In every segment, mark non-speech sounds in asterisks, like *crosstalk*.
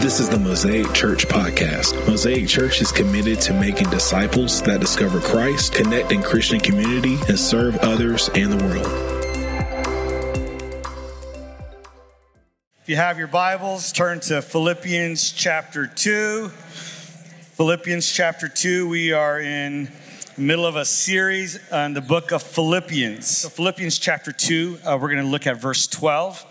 This is the Mosaic Church podcast. Mosaic Church is committed to making disciples that discover Christ, connect in Christian community, and serve others and the world. If you have your Bibles, turn to Philippians chapter 2. Philippians chapter 2, we are in middle of a series on the book of Philippians. So Philippians chapter 2, uh, we're going to look at verse 12.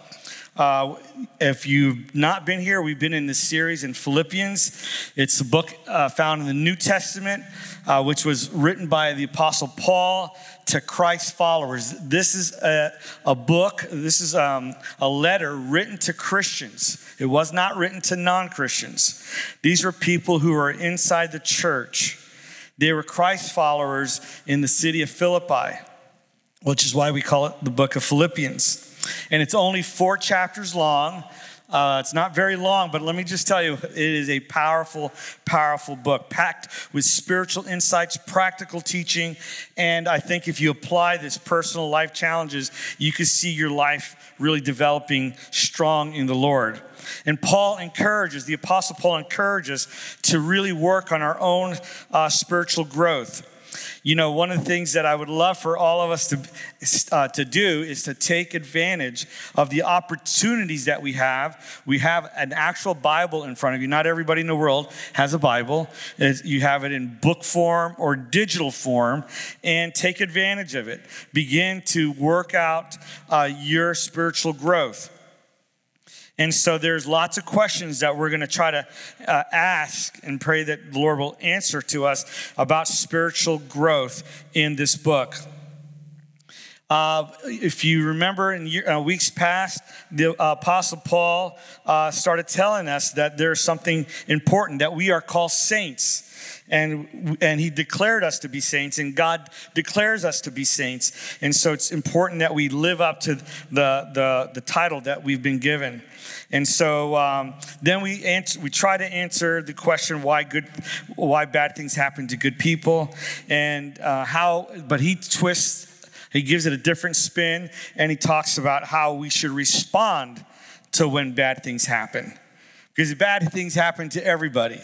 Uh, if you've not been here, we've been in this series in Philippians. It's a book uh, found in the New Testament, uh, which was written by the Apostle Paul to Christ's followers. This is a, a book, this is um, a letter written to Christians. It was not written to non Christians. These were people who were inside the church. They were Christ followers in the city of Philippi, which is why we call it the book of Philippians and it's only four chapters long. Uh, it's not very long, but let me just tell you, it is a powerful, powerful book, packed with spiritual insights, practical teaching, and I think if you apply this personal life challenges, you can see your life really developing strong in the Lord. And Paul encourages, the Apostle Paul encourages to really work on our own uh, spiritual growth. You know, one of the things that I would love for all of us to, uh, to do is to take advantage of the opportunities that we have. We have an actual Bible in front of you. Not everybody in the world has a Bible. You have it in book form or digital form, and take advantage of it. Begin to work out uh, your spiritual growth. And so there's lots of questions that we're going to try to uh, ask and pray that the Lord will answer to us about spiritual growth in this book. Uh, if you remember in year, uh, weeks past, the uh, Apostle Paul uh, started telling us that there's something important, that we are called saints and and he declared us to be saints and god declares us to be saints. And so it's important that we live up to the the, the title that we've been given. And so um, then we answer, we try to answer the question why good why bad things happen to good people? And uh, how but he twists he gives it a different spin and he talks about how we should respond to when bad things happen. Because bad things happen to everybody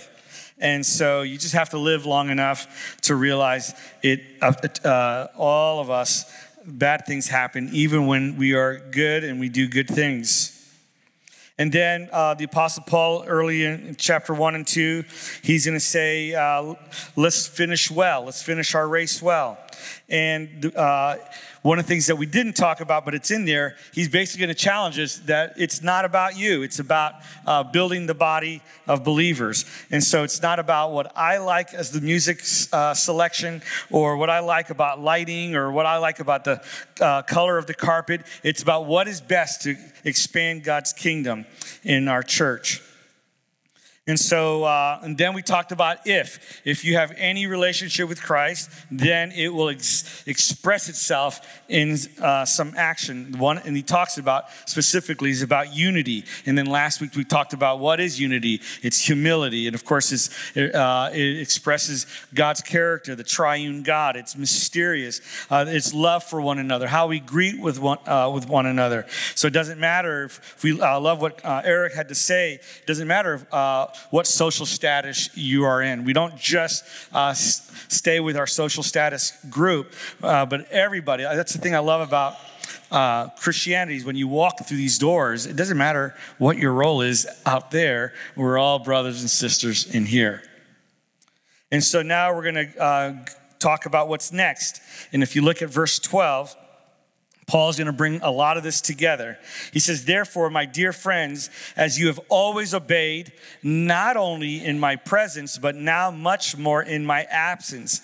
and so you just have to live long enough to realize it, uh, uh, all of us, bad things happen, even when we are good and we do good things. And then uh, the Apostle Paul, early in chapter 1 and 2, he's going to say, uh, let's finish well, let's finish our race well. And uh, one of the things that we didn't talk about, but it's in there, he's basically going to challenge us that it's not about you. It's about uh, building the body of believers. And so it's not about what I like as the music uh, selection or what I like about lighting or what I like about the uh, color of the carpet. It's about what is best to expand God's kingdom in our church. And so, uh, and then we talked about if. If you have any relationship with Christ, then it will ex- express itself in uh, some action. One, and he talks about specifically is about unity. And then last week we talked about what is unity. It's humility, and of course, uh, it expresses God's character, the triune God. It's mysterious. Uh, it's love for one another, how we greet with one uh, with one another. So it doesn't matter if, if we uh, love what Eric had to say. It doesn't matter if what social status you are in. We don't just uh, stay with our social status group, uh, but everybody. That's the thing I love about uh, Christianity is when you walk through these doors, it doesn't matter what your role is out there, we're all brothers and sisters in here. And so now we're going to uh, talk about what's next. And if you look at verse 12, Paul's going to bring a lot of this together. He says, Therefore, my dear friends, as you have always obeyed, not only in my presence, but now much more in my absence,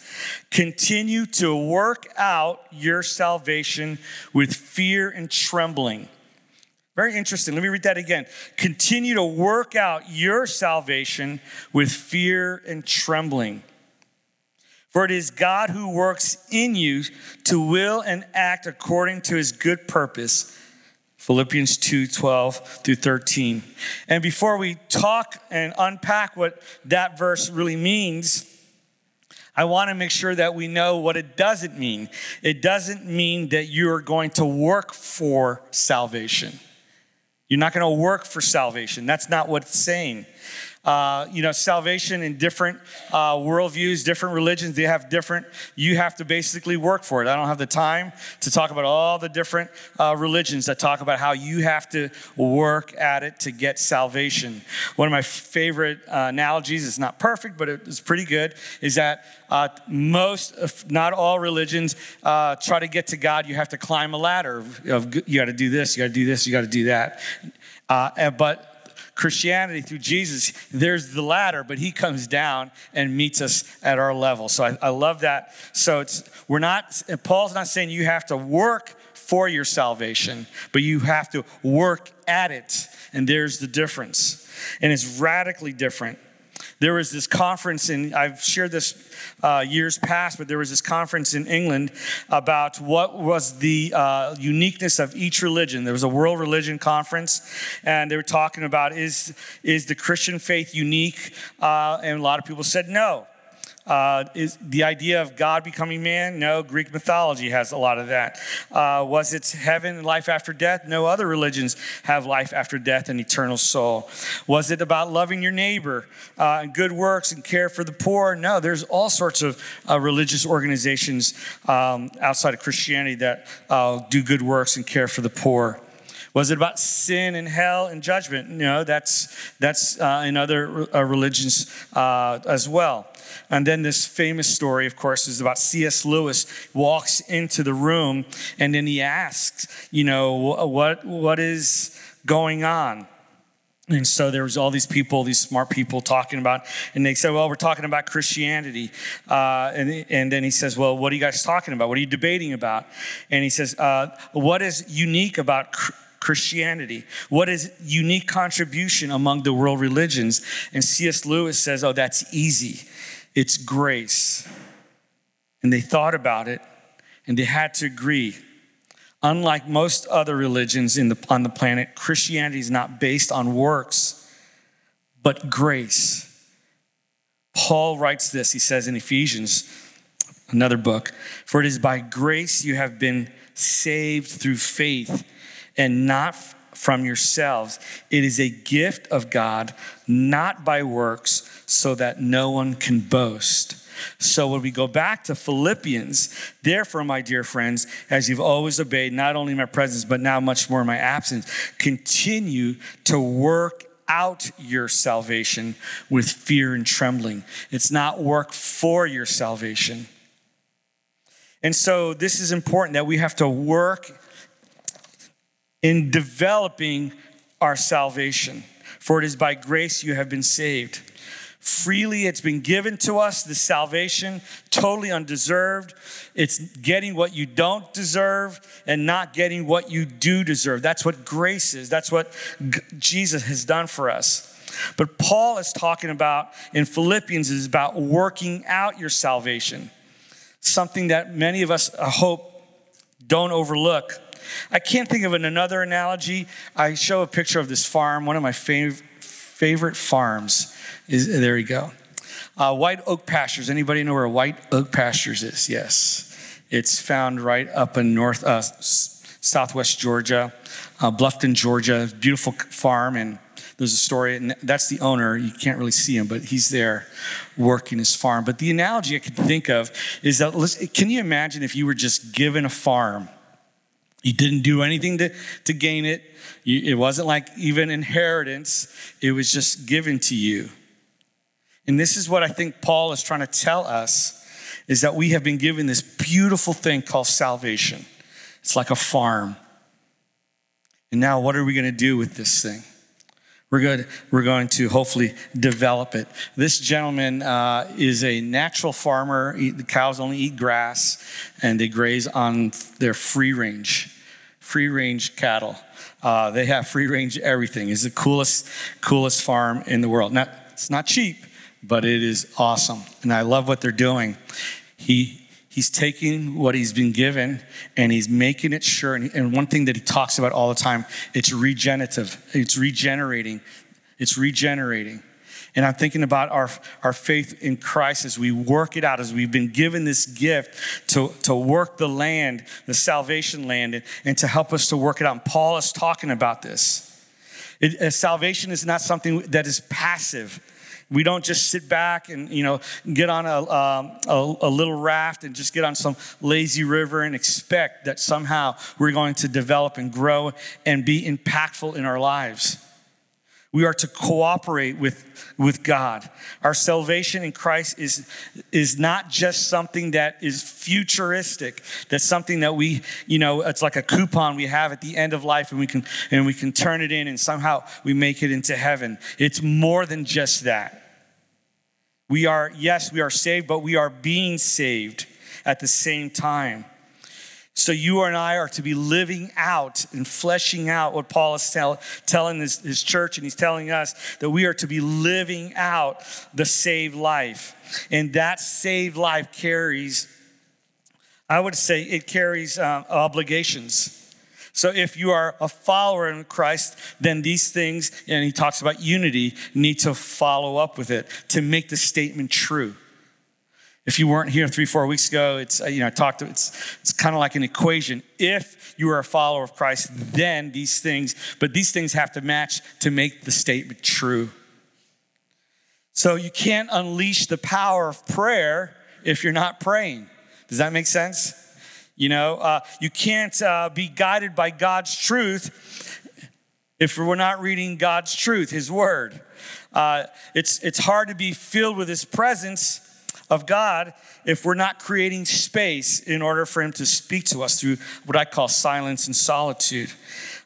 continue to work out your salvation with fear and trembling. Very interesting. Let me read that again. Continue to work out your salvation with fear and trembling. For it is God who works in you to will and act according to his good purpose. Philippians 2 12 through 13. And before we talk and unpack what that verse really means, I want to make sure that we know what it doesn't mean. It doesn't mean that you're going to work for salvation. You're not going to work for salvation. That's not what it's saying. Uh, you know, salvation in different uh, worldviews, different religions, they have different, you have to basically work for it. I don't have the time to talk about all the different uh, religions that talk about how you have to work at it to get salvation. One of my favorite uh, analogies, it's not perfect, but it's pretty good, is that uh, most, not all religions, try to get to God, you have to climb a ladder. Of, you got to do this, you got to do this, you got to do that. but Christianity through Jesus, there's the ladder, but he comes down and meets us at our level. So I, I love that. So it's we're not Paul's not saying you have to work for your salvation, but you have to work at it. And there's the difference. And it's radically different there was this conference, and I've shared this uh, years past, but there was this conference in England about what was the uh, uniqueness of each religion. There was a world religion conference, and they were talking about is, is the Christian faith unique? Uh, and a lot of people said no. Uh, is the idea of God becoming man? No, Greek mythology has a lot of that. Uh, was it heaven and life after death? No other religions have life after death and eternal soul. Was it about loving your neighbor uh, and good works and care for the poor? No, there's all sorts of uh, religious organizations um, outside of Christianity that uh, do good works and care for the poor. Was it about sin and hell and judgment? No, that's that's uh, in other uh, religions uh, as well. And then this famous story, of course, is about C.S. Lewis walks into the room and then he asks, you know, what what is going on? And so there was all these people, these smart people talking about, and they said, well, we're talking about Christianity. Uh, and, and then he says, well, what are you guys talking about? What are you debating about? And he says, uh, what is unique about Christianity? What is unique contribution among the world religions? And C.S. Lewis says, oh, that's easy. It's grace. And they thought about it and they had to agree. Unlike most other religions the, on the planet, Christianity is not based on works, but grace. Paul writes this, he says in Ephesians, another book, for it is by grace you have been saved through faith and not from yourselves. It is a gift of God, not by works, so that no one can boast. So when we go back to Philippians, therefore, my dear friends, as you've always obeyed, not only in my presence, but now much more in my absence, continue to work out your salvation with fear and trembling. It's not work for your salvation. And so this is important that we have to work in developing our salvation. For it is by grace you have been saved. Freely it's been given to us, the salvation, totally undeserved. It's getting what you don't deserve and not getting what you do deserve. That's what grace is. That's what G- Jesus has done for us. But Paul is talking about in Philippians is about working out your salvation. Something that many of us, I hope, don't overlook I can't think of another analogy. I show a picture of this farm, one of my fav- favorite farms. Is there you go. Uh, White Oak Pastures. Anybody know where White Oak Pastures is? Yes, it's found right up in north, uh, southwest Georgia, uh, Bluffton, Georgia. Beautiful farm, and there's a story, and that's the owner. You can't really see him, but he's there working his farm. But the analogy I could think of is that can you imagine if you were just given a farm? You didn't do anything to, to gain it. You, it wasn't like even inheritance, it was just given to you. And this is what I think Paul is trying to tell us is that we have been given this beautiful thing called salvation. It's like a farm. And now, what are we going to do with this thing? We're good. We're going to hopefully develop it. This gentleman uh, is a natural farmer. The cows only eat grass, and they graze on their free range, free range cattle. Uh, they have free range everything. It's the coolest, coolest farm in the world. Now, it's not cheap, but it is awesome, and I love what they're doing. He he's taking what he's been given and he's making it sure. And, one thing that he talks about all the time, it's regenerative. It's regenerating. It's regenerating. And I'm thinking about our, our faith in Christ as we work it out, as we've been given this gift to, to work the land, the salvation land, and, and to help us to work it out. And Paul is talking about this. It, uh, salvation is not something that is passive. We don't just sit back and you know get on a, um, a, a, little raft and just get on some lazy river and expect that somehow we're going to develop and grow and be impactful in our lives. We are to cooperate with, with God. Our salvation in Christ is, is not just something that is futuristic. That's something that we, you know, it's like a coupon we have at the end of life and we can and we can turn it in and somehow we make it into heaven. It's more than just that. We are, yes, we are saved, but we are being saved at the same time. So you and I are to be living out and fleshing out what Paul is tell, telling his, his church, and he's telling us that we are to be living out the saved life. And that saved life carries, I would say, it carries uh, obligations. So if you are a follower in Christ, then these things, and he talks about unity, need to follow up with it to make the statement true. If you weren't here three, four weeks ago, it's, uh, you know, I talked, it's, it's kind of like an equation. If you are a follower of Christ, then these things, but these things have to match to make the statement true. So you can't unleash the power of prayer if you're not praying. Does that make sense? You know, uh, you can't uh, be guided by God's truth if we're not reading God's truth, His Word. Uh, it's, it's hard to be filled with His presence of God if we're not creating space in order for Him to speak to us through what I call silence and solitude.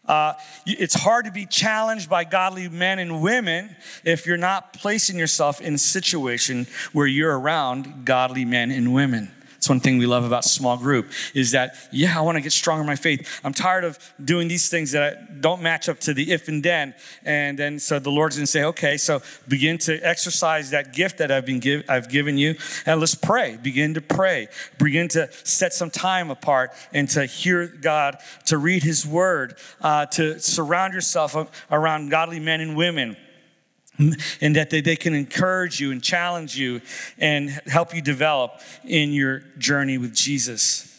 Uh, it's hard to be challenged by godly men and women if you're not placing yourself in a situation where you're around godly men and women. It's one thing we love about small group is that, yeah, I want to get stronger in my faith. I'm tired of doing these things that don't match up to the if and then. And then so the Lord's going to say, okay, so begin to exercise that gift that I've been give, I've given you, and let's pray. Begin to pray. Begin to set some time apart and to hear God, to read His Word, uh, to surround yourself around godly men and women and that they, they can encourage you and challenge you and help you develop in your journey with Jesus.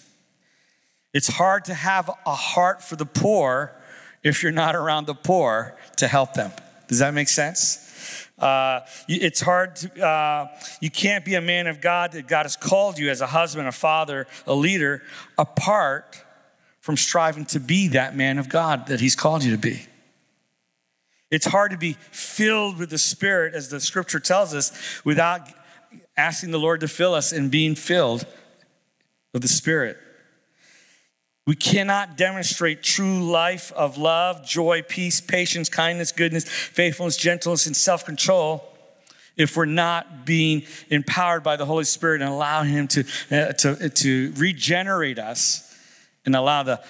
It's hard to have a heart for the poor if you're not around the poor to help them. Does that make sense? Uh, it's hard to, uh, you can't be a man of God that God has called you as a husband, a father, a leader, apart from striving to be that man of God that He's called you to be. It's hard to be filled with the Spirit, as the scripture tells us, without asking the Lord to fill us and being filled with the Spirit. We cannot demonstrate true life of love, joy, peace, patience, kindness, goodness, faithfulness, gentleness, and self control if we're not being empowered by the Holy Spirit and allow Him to, uh, to, to regenerate us and allow the,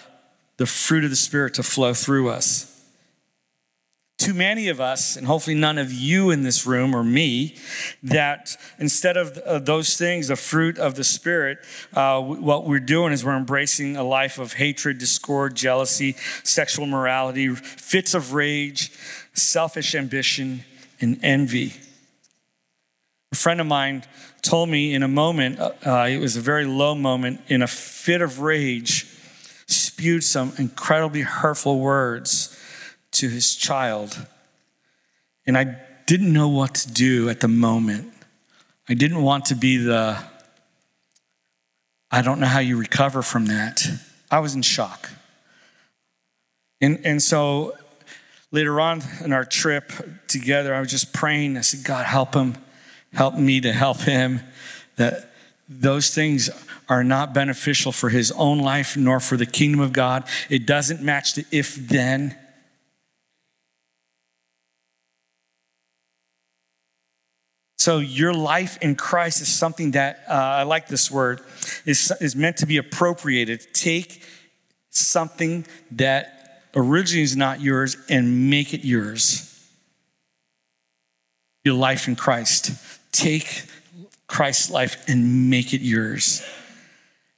the fruit of the Spirit to flow through us too many of us, and hopefully none of you in this room or me, that instead of those things, the fruit of the Spirit, uh, what we're doing is we're embracing a life of hatred, discord, jealousy, sexual morality, fits of rage, selfish ambition, and envy. A friend of mine told me in a moment, uh, uh it was a very low moment, in a fit of rage, spewed some incredibly hurtful words to his child. And I didn't know what to do at the moment. I didn't want to be the, I don't know how you recover from that. I was in shock. And, and so later on in our trip together, I was just praying. I said, God, help him, help me to help him. That those things are not beneficial for his own life nor for the kingdom of God. It doesn't match the if then. So, your life in Christ is something that, uh, I like this word, is, is meant to be appropriated. Take something that originally is not yours and make it yours. Your life in Christ. Take Christ's life and make it yours.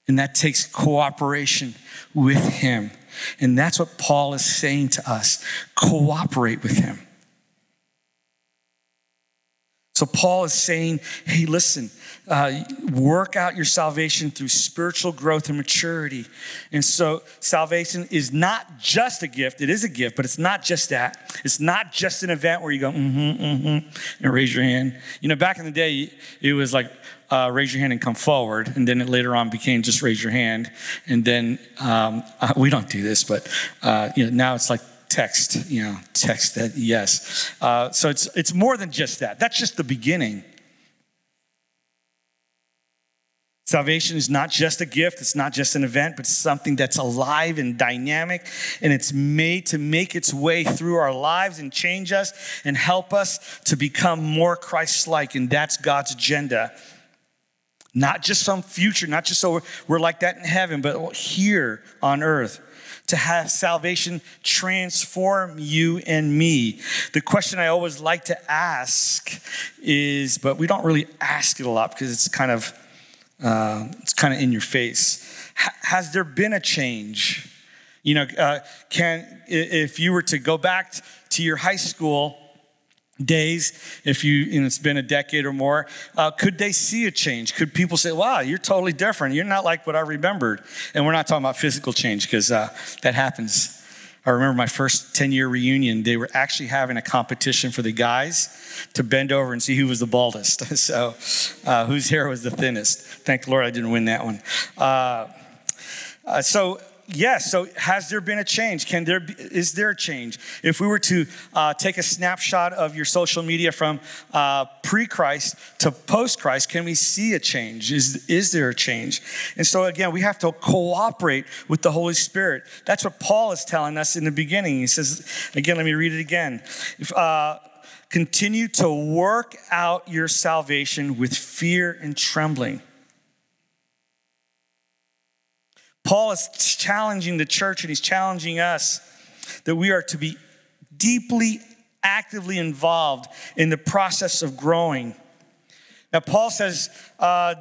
And that takes cooperation with Him. And that's what Paul is saying to us cooperate with Him. So Paul is saying, hey, listen, uh, work out your salvation through spiritual growth and maturity. And so salvation is not just a gift, it is a gift, but it's not just that. It's not just an event where you go, mm-hmm, mm-hmm, and raise your hand. You know, back in the day, it was like, uh, raise your hand and come forward. And then it later on became just raise your hand. And then um, uh, we don't do this, but uh, you know, now it's like text, you know, text that yes. Uh, so it's, it's more than just that. That's just the beginning. Salvation is not just a gift, it's not just an event, but something that's alive and dynamic, and it's made to make its way through our lives and change us and help us to become more Christ like. And that's God's agenda. Not just some future, not just so we're like that in heaven, but here on earth to have salvation transform you and me. The question I always like to ask is, but we don't really ask it a lot because it's kind of uh, it's kind of in your face. H- has there been a change? You know, uh, can if you were to go back to your high school days, if you, you know, it's been a decade or more, uh, could they see a change? Could people say, wow, you're totally different. You're not like what I remembered. And we're not talking about physical change because uh, that happens. I remember my first 10 year reunion, they were actually having a competition for the guys to bend over and see who was the baldest. *laughs* so, uh, whose hair was the thinnest. Thank the Lord I didn't win that one. Uh, uh, so, yes, so has there been a change? Can there be, is there a change? If we were to uh, take a snapshot of your social media from uh, pre-Christ to post-Christ, can we see a change? Is, is there a change? And so again, we have to cooperate with the Holy Spirit. That's what Paul is telling us in the beginning. He says, again, let me read it again. If, uh, continue to work out your salvation with fear and trembling. Paul is challenging the church and he's challenging us that we are to be deeply, actively involved in the process of growing. Now, Paul says, uh,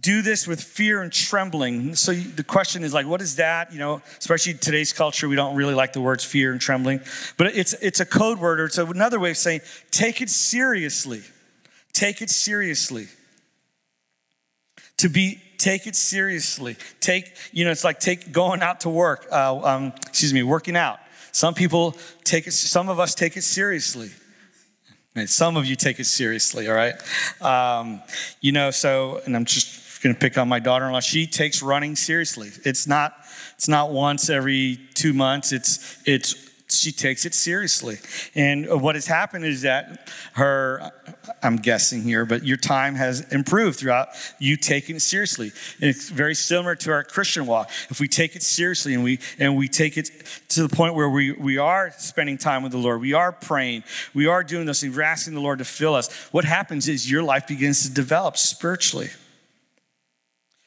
do this with fear and trembling. So the question is like, what is that? You know, especially today's culture, we don't really like the words fear and trembling, but it's it's a code word or it's another way of saying take it seriously. Take it seriously. To be take it seriously. Take, you know, it's like take going out to work, uh, um, excuse me, working out. Some people take it, some of us take it seriously. And some of you take it seriously, all right? Um, you know, so, and I'm just gonna pick on my daughter-in-law. She takes running seriously. It's not, it's not once every two months. It's, it's she takes it seriously. And what has happened is that her, I'm guessing here, but your time has improved throughout you taking it seriously. And it's very similar to our Christian walk. If we take it seriously and we and we take it to the point where we, we are spending time with the Lord, we are praying, we are doing those things, we're asking the Lord to fill us, what happens is your life begins to develop spiritually.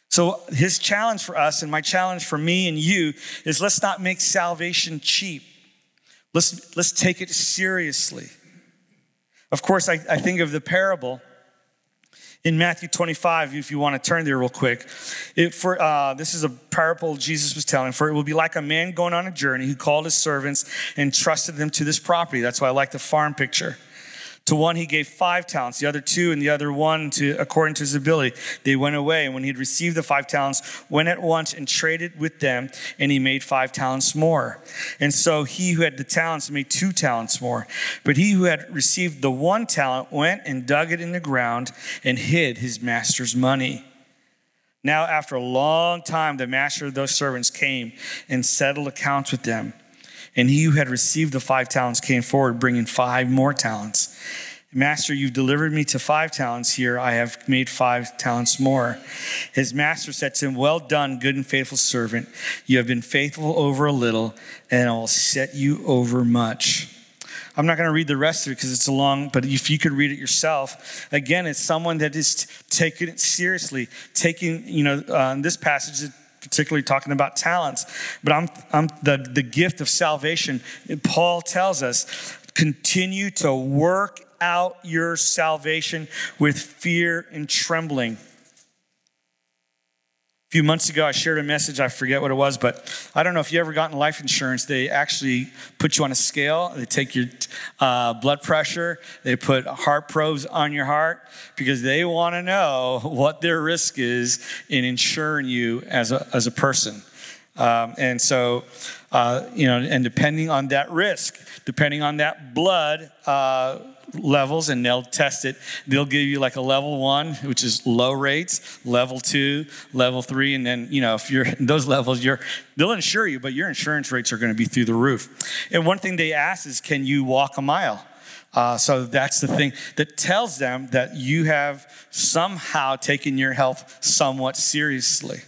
So, his challenge for us and my challenge for me and you is let's not make salvation cheap. Let's, let's take it seriously. Of course, I, I think of the parable in Matthew 25, if you want to turn there real quick. It, for, uh, this is a parable Jesus was telling. For it will be like a man going on a journey who called his servants and trusted them to this property. That's why I like the farm picture. To one he gave five talents, the other two, and the other one to according to his ability. They went away, and when he had received the five talents, went at once and traded with them, and he made five talents more. And so he who had the talents made two talents more. But he who had received the one talent went and dug it in the ground and hid his master's money. Now, after a long time, the master of those servants came and settled accounts with them. And he who had received the five talents came forward, bringing five more talents. Master, you've delivered me to five talents. Here I have made five talents more. His master said to him, Well done, good and faithful servant. You have been faithful over a little, and I will set you over much. I'm not going to read the rest of it because it's a long, but if you could read it yourself, again, it's someone that is taking it seriously, taking, you know, uh, in this passage, particularly talking about talents. But I'm, I'm the, the gift of salvation. Paul tells us continue to work out your salvation with fear and trembling. A few months ago, I shared a message. I forget what it was, but I don't know if you ever gotten life insurance. They actually put you on a scale. They take your uh, blood pressure. They put heart probes on your heart because they want to know *laughs* what their risk is in insuring you as a, as a person. Um, and so, uh, you know, and depending on that risk, depending on that blood, uh, levels and they'll test it. They'll give you like a level one, which is low rates, level two, level three, and then, you know, if you're in *laughs* those levels, you're, they'll insure you, but your insurance rates are going to be through the roof. And one thing they ask is, can you walk a mile? Uh, so that's the thing that tells them that you have somehow taken your health somewhat seriously.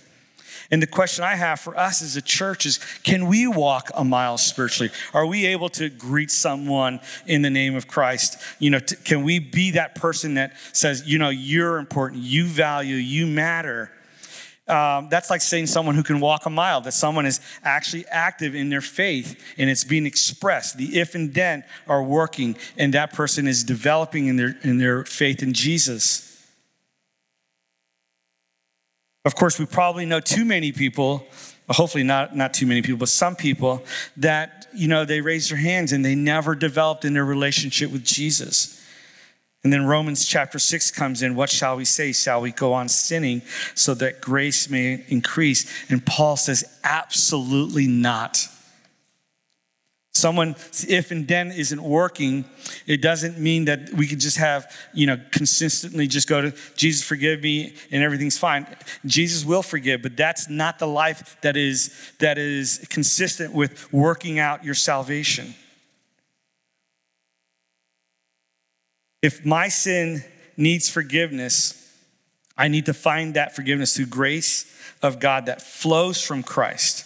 And the question I have for us as a church is can we walk a mile spiritually? Are we able to greet someone in the name of Christ? You know, can we be that person that says, you know, you're important, you value, you matter? Um, that's like saying someone who can walk a mile, that someone is actually active in their faith and it's being expressed. The if and then are working, and that person is developing in their, in their faith in Jesus. Of course, we probably know too many people, hopefully not, not too many people, but some people that, you know, they raise their hands and they never developed in their relationship with Jesus. And then Romans chapter 6 comes in. What shall we say? Shall we go on sinning so that grace may increase? And Paul says, absolutely not someone if and then isn't working it doesn't mean that we could just have you know consistently just go to jesus forgive me and everything's fine. Jesus will forgive but that's not the life that is that is consistent with working out your salvation. If my sin needs forgiveness i need to find that forgiveness through grace of god that flows from christ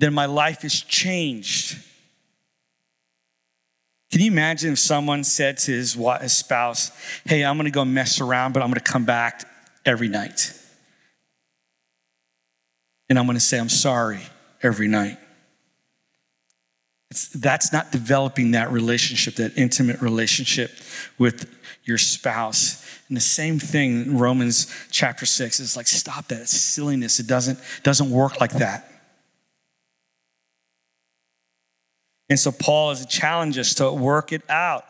then my life is changed. Can you imagine if someone said to his, his spouse, Hey, I'm gonna go mess around, but I'm gonna come back every night? And I'm gonna say, I'm sorry every night. It's, that's not developing that relationship, that intimate relationship with your spouse. And the same thing in Romans chapter 6 is like, stop that silliness. It doesn't, doesn't work like that. And so Paul is a challenge us to work it out.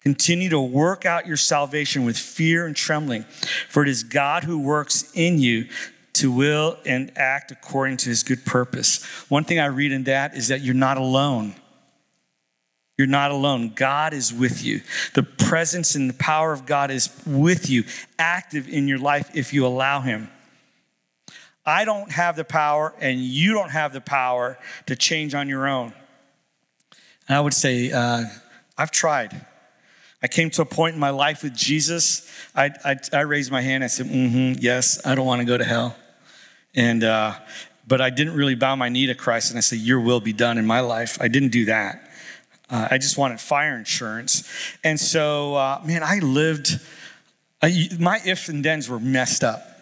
Continue to work out your salvation with fear and trembling, for it is God who works in you to will and act according to his good purpose. One thing I read in that is that you're not alone. You're not alone. God is with you. The presence and the power of God is with you, active in your life if you allow him. I don't have the power, and you don't have the power to change on your own. And I would say, uh, I've tried. I came to a point in my life with Jesus. I, I, I raised my hand. I said, mm-hmm, yes, I don't want to go to hell. And, uh, but I didn't really bow my knee to Christ and I said, Your will be done in my life. I didn't do that. Uh, I just wanted fire insurance. And so, uh, man, I lived, I, my ifs and thens were messed up.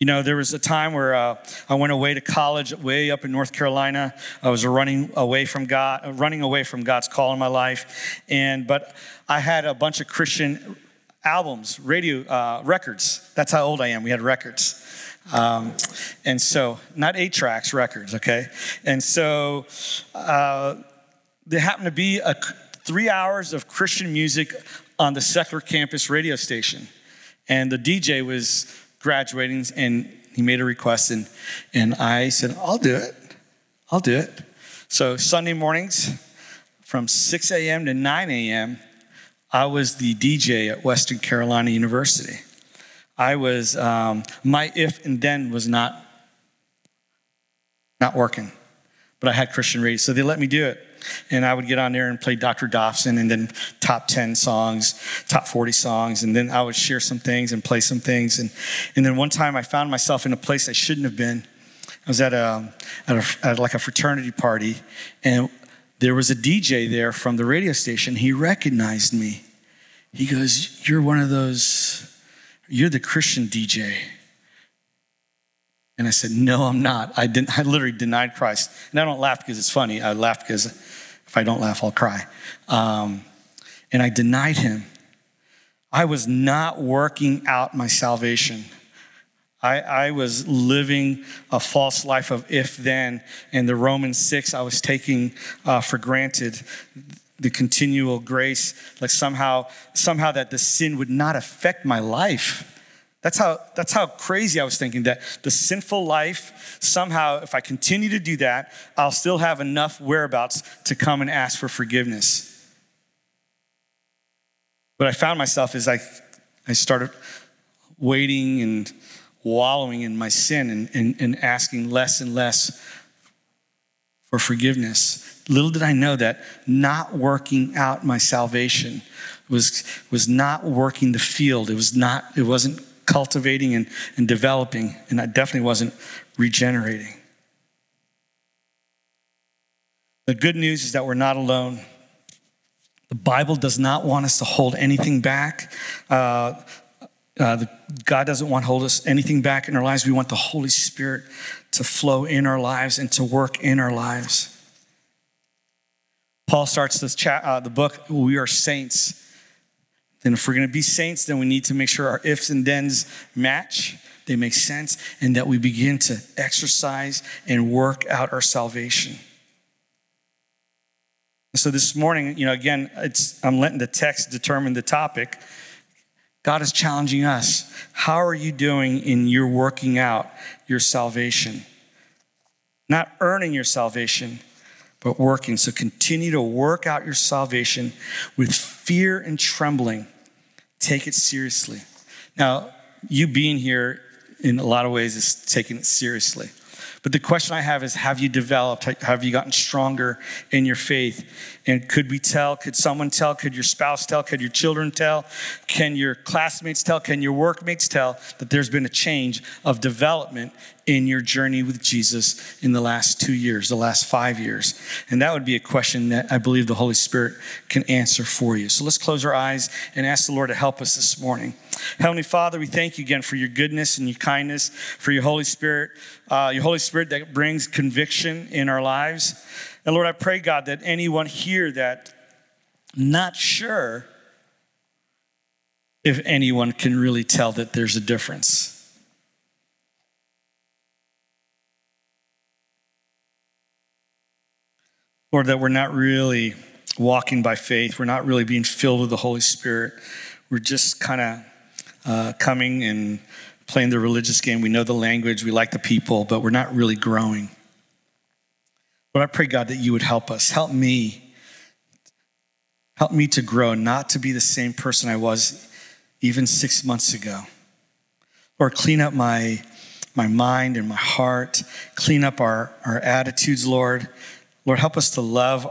You know, there was a time where uh, I went away to college, way up in North Carolina. I was running away from God, running away from God's call in my life, and but I had a bunch of Christian albums, radio uh, records. That's how old I am. We had records, um, and so not eight tracks, records. Okay, and so uh, there happened to be a three hours of Christian music on the secular campus radio station, and the DJ was graduating and he made a request and, and I said, I'll do it. I'll do it. So Sunday mornings from 6 a.m. to 9 a.m., I was the DJ at Western Carolina University. I was, um, my if and then was not, not working, but I had Christian radio, so they let me do it and I would get on there and play Dr. Dobson and then top 10 songs, top 40 songs, and then I would share some things and play some things. And, and then one time I found myself in a place I shouldn't have been. I was at, a, at, a, at like a fraternity party, and there was a DJ there from the radio station. He recognized me. He goes, You're one of those, you're the Christian DJ. And I said, No, I'm not. I, didn't, *laughs* I literally denied Christ. And I don't laugh because it's funny. I laugh because if I don't laugh, I'll cry. Um, and I denied him. I was not working out my salvation. I, I, was living a false life of if then. And the Romans 6, I was taking uh, for granted the continual grace, like somehow, somehow that the sin would not affect my life. That's how, that's how crazy I was thinking that the sinful life, somehow, if I continue to do that, I'll still have enough whereabouts to come and ask for forgiveness. But I found myself as I, I started waiting and wallowing in my sin and, and, and asking less and less for forgiveness. Little did I know that not working out my salvation was, was not working the field. It was not, it wasn't cultivating and, and developing, and I definitely wasn't regenerating. The good news is that we're not alone. The Bible does not want us to hold anything back. Uh, uh, the, God doesn't want to hold us anything back in our lives. We want the Holy Spirit to flow in our lives and to work in our lives. Paul starts this chat, uh, the book, We Are Saints. Then, if we're going to be saints, then we need to make sure our ifs and thens match, they make sense, and that we begin to exercise and work out our salvation. So this morning, you know, again, it's, I'm letting the text determine the topic. God is challenging us. How are you doing in your working out your salvation? Not earning your salvation, but working. So continue to work out your salvation with fear and trembling. Take it seriously. Now, you being here in a lot of ways is taking it seriously. But the question I have is have you developed? Have you gotten stronger in your faith? And could we tell? Could someone tell? Could your spouse tell? Could your children tell? Can your classmates tell? Can your workmates tell that there's been a change of development in your journey with Jesus in the last two years, the last five years? And that would be a question that I believe the Holy Spirit can answer for you. So let's close our eyes and ask the Lord to help us this morning. Heavenly Father, we thank you again for your goodness and your kindness, for your Holy Spirit, uh, your Holy Spirit that brings conviction in our lives. And Lord, I pray, God, that anyone here that not sure if anyone can really tell that there's a difference. Lord, that we're not really walking by faith. We're not really being filled with the Holy Spirit. We're just kind of uh, coming and playing the religious game. We know the language, we like the people, but we're not really growing. But I pray, God, that you would help us. Help me. Help me to grow, not to be the same person I was even six months ago. Or clean up my, my mind and my heart, clean up our, our attitudes, Lord. Lord, help us to love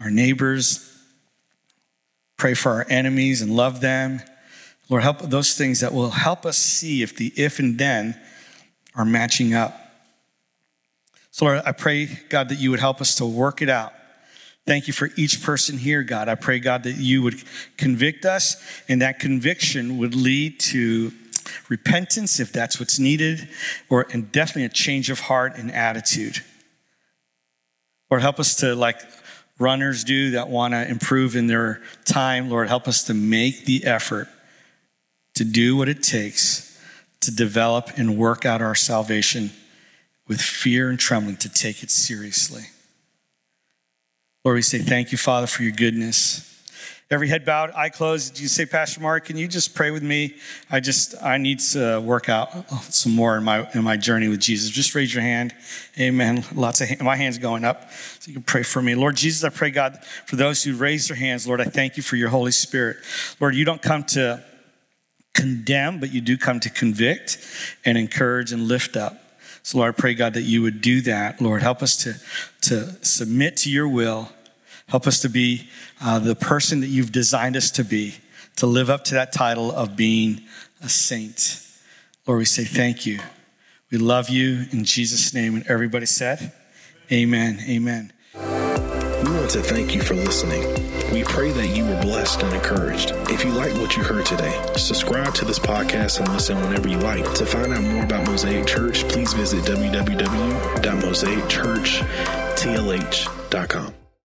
our neighbors, pray for our enemies and love them. Lord, help those things that will help us see if the if and then are matching up. So, Lord, I pray, God, that you would help us to work it out. Thank you for each person here, God. I pray, God, that you would convict us, and that conviction would lead to repentance if that's what's needed, or and definitely a change of heart and attitude. Lord, help us to, like runners do that want to improve in their time, Lord, help us to make the effort to do what it takes to develop and work out our salvation with fear and trembling, to take it seriously. Lord, we say thank you, Father, for your goodness. Every head bowed, eye closed. You say, Pastor Mark, can you just pray with me? I just I need to work out some more in my in my journey with Jesus. Just raise your hand. Amen. Lots of my hands going up, so you can pray for me. Lord Jesus, I pray God for those who raise their hands. Lord, I thank you for your Holy Spirit. Lord, you don't come to condemn, but you do come to convict and encourage and lift up. So, Lord, I pray, God, that you would do that. Lord, help us to, to submit to your will. Help us to be uh, the person that you've designed us to be, to live up to that title of being a saint. Lord, we say thank you. We love you in Jesus' name. And everybody said, Amen. Amen. To thank you for listening. We pray that you were blessed and encouraged. If you like what you heard today, subscribe to this podcast and listen whenever you like. To find out more about Mosaic Church, please visit www.mosaicchurchtlh.com.